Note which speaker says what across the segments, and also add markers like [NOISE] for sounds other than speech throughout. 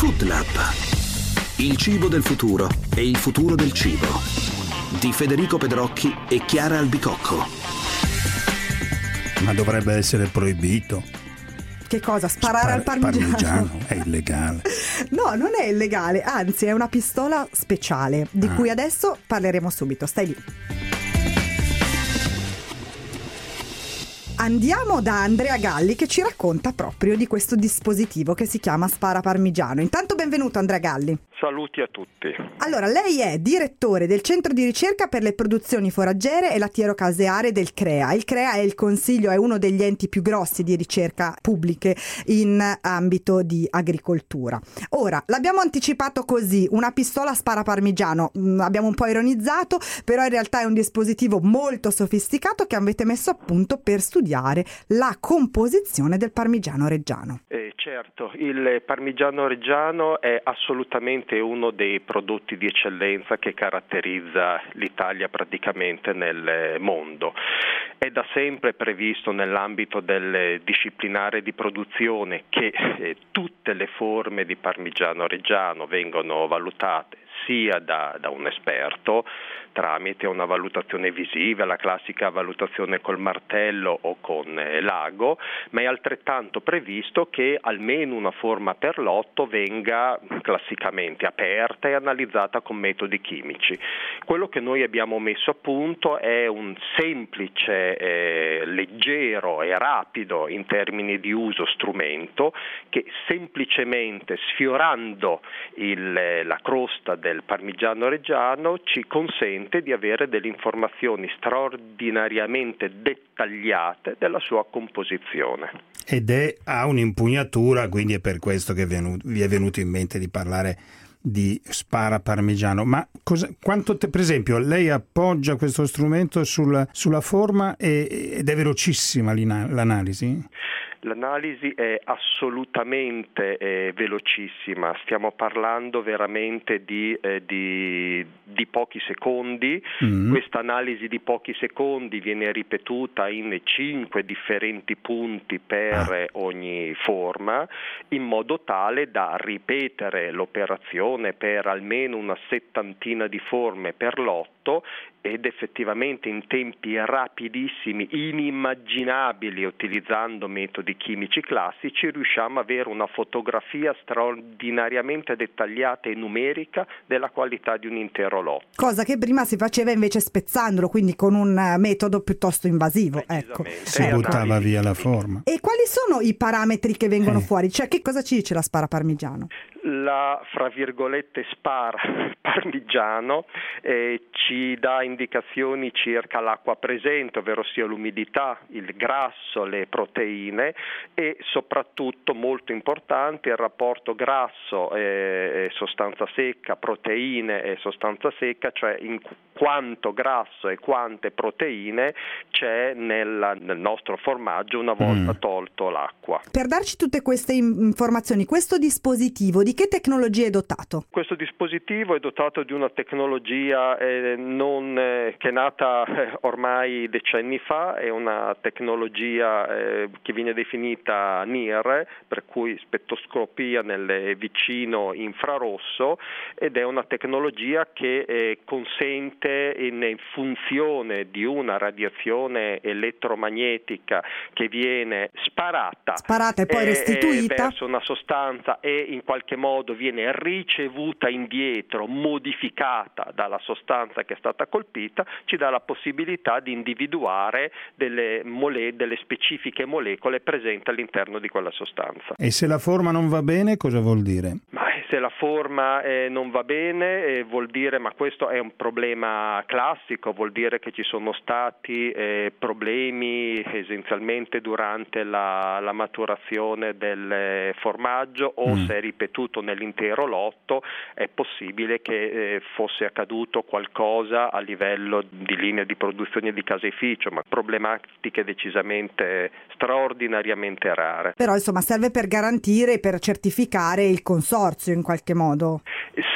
Speaker 1: Food Lab. Il cibo del futuro e il futuro del cibo. Di Federico Pedrocchi e Chiara Albicocco.
Speaker 2: Ma dovrebbe essere proibito.
Speaker 3: Che cosa? Sparare al parmigiano?
Speaker 2: parmigiano è illegale. [LAUGHS]
Speaker 3: No, non è illegale, anzi è una pistola speciale, di
Speaker 2: Ah.
Speaker 3: cui adesso parleremo subito. Stai lì. Andiamo da Andrea Galli che ci racconta proprio di questo dispositivo che si chiama Spara Parmigiano. Intanto benvenuto Andrea Galli.
Speaker 4: Saluti a tutti.
Speaker 3: Allora, lei è direttore del Centro di ricerca per le produzioni foraggere e lattiero-caseare del CREA. Il CREA è il consiglio, è uno degli enti più grossi di ricerca pubbliche in ambito di agricoltura. Ora, l'abbiamo anticipato così, una pistola spara parmigiano, Mm, abbiamo un po' ironizzato, però in realtà è un dispositivo molto sofisticato che avete messo a punto per studiare la composizione del parmigiano reggiano.
Speaker 4: Eh, certo, il parmigiano reggiano è assolutamente uno dei prodotti di eccellenza che caratterizza l'Italia praticamente nel mondo. È da sempre previsto nell'ambito del disciplinare di produzione che eh, tutte le forme di parmigiano reggiano vengono valutate sia da, da un esperto tramite una valutazione visiva, la classica valutazione col martello o con eh, l'ago, ma è altrettanto previsto che almeno una forma per lotto venga classicamente aperta e analizzata con metodi chimici. Quello che noi abbiamo messo a punto è un semplice, eh, leggero e rapido in termini di uso strumento che semplicemente sfiorando il, eh, la crosta del parmigiano reggiano ci consente di avere delle informazioni straordinariamente dettagliate della sua composizione.
Speaker 2: Ed è, ha un'impugnatura, quindi è per questo che vi è venuto in mente di parlare di spara parmigiano. Ma cosa, quanto te- per esempio, lei appoggia questo strumento sul- sulla forma e- ed è velocissima l'analisi?
Speaker 4: L'analisi è assolutamente eh, velocissima, stiamo parlando veramente di, eh, di- di pochi secondi.
Speaker 2: Mm.
Speaker 4: Questa analisi di pochi secondi viene ripetuta in cinque differenti punti per
Speaker 2: Ah.
Speaker 4: ogni forma, in modo tale da ripetere l'operazione per almeno una settantina di forme per lotto ed effettivamente in tempi rapidissimi, inimmaginabili utilizzando metodi chimici classici, riusciamo ad avere una fotografia straordinariamente dettagliata e numerica della qualità di un intero lotto.
Speaker 3: Cosa che prima si faceva invece spezzandolo, quindi con un metodo piuttosto invasivo. Ecco.
Speaker 2: Si
Speaker 4: Eh,
Speaker 2: buttava via la forma.
Speaker 3: E quali sono i parametri che vengono
Speaker 2: Eh.
Speaker 3: fuori? Cioè, che cosa ci dice la spara parmigiano?
Speaker 4: La fra virgolette spara [LAUGHS] parmigiano eh, ci dà indicazioni circa l'acqua presente, ovvero sia l'umidità, il grasso, le proteine e soprattutto molto importante il rapporto grasso e sostanza secca, proteine e sostanza secca, cioè in qu- quanto grasso e quante proteine c'è nella- nel nostro formaggio una volta
Speaker 2: Mm.
Speaker 4: tolto l'acqua.
Speaker 3: Per darci tutte queste in- informazioni, questo dispositivo di che tecnologia è dotato?
Speaker 4: Questo dispositivo è dotato di una tecnologia eh, non, eh, che è nata eh, ormai decenni fa, è una tecnologia eh, che viene definita NIR, per cui spettoscopia nel vicino infrarosso, ed è una tecnologia che eh, consente in, funzione di una radiazione elettromagnetica che viene sparata
Speaker 3: Sparata e poi
Speaker 4: eh,
Speaker 3: restituita?
Speaker 4: verso una sostanza e in qualche modo viene ricevuta indietro, modificata dalla sostanza che è stata colpita, ci dà la possibilità di individuare delle, mole- delle specifiche molecole presenti all'interno di quella sostanza.
Speaker 2: E se la forma non va bene, cosa vuol dire?
Speaker 4: Ma se la forma eh, non va bene eh, vuol dire, ma questo è un problema classico, vuol dire che ci sono stati eh, problemi essenzialmente durante la, la maturazione del eh, formaggio o
Speaker 2: Mm.
Speaker 4: se è ripetuto nell'intero lotto è possibile che eh, fosse accaduto qualcosa a livello di linea di produzione di caseificio, ma problematiche decisamente straordinariamente rare.
Speaker 3: Però insomma serve per garantire e per certificare il consorzio in qualche modo.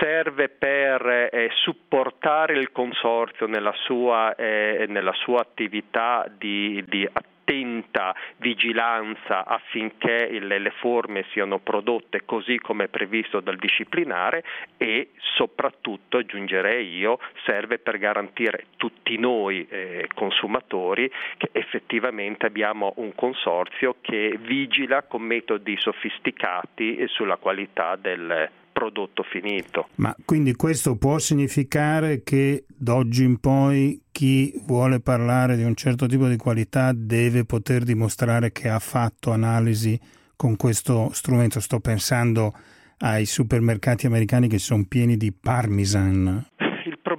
Speaker 4: serve per eh, supportare il consorzio nella sua, eh, nella sua attività di, di attenta vigilanza affinché le, forme siano prodotte così come previsto dal disciplinare e soprattutto, aggiungerei io, serve per garantire tutti noi eh, consumatori che effettivamente abbiamo un consorzio che vigila con metodi sofisticati sulla qualità del prodotto finito.
Speaker 2: Ma quindi questo può significare che d'oggi in poi chi vuole parlare di un certo tipo di qualità deve poter dimostrare che ha fatto analisi con questo strumento? Sto pensando ai supermercati americani che sono pieni di parmesan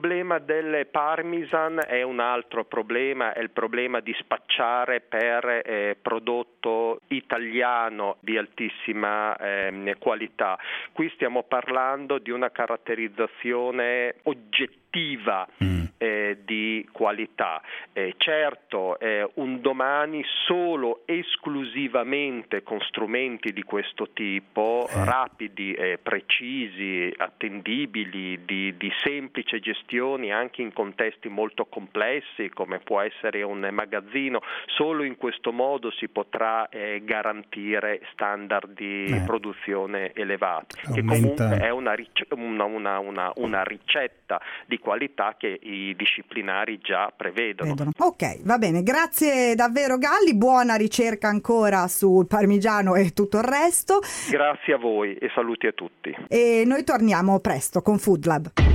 Speaker 4: problema del parmesan è un altro problema, è il problema di spacciare per eh, prodotto italiano di altissima eh, qualità. Qui stiamo parlando di una caratterizzazione oggettiva mm. Eh, di qualità. Eh, certo, eh, un domani solo esclusivamente con strumenti di questo tipo, eh. rapidi, precisi, attendibili, di, di semplice gestione, anche in contesti molto complessi come può essere un magazzino, solo in questo modo si potrà eh, garantire standard di eh. produzione elevati, Aumenta. che comunque è una, una, una, una, ricetta di qualità che i disciplinari già prevedono. Vedono.
Speaker 3: Ok, va bene, grazie davvero Galli, buona ricerca ancora sul parmigiano e tutto il resto.
Speaker 4: Grazie a voi e saluti a tutti.
Speaker 3: E noi torniamo presto con Food Lab.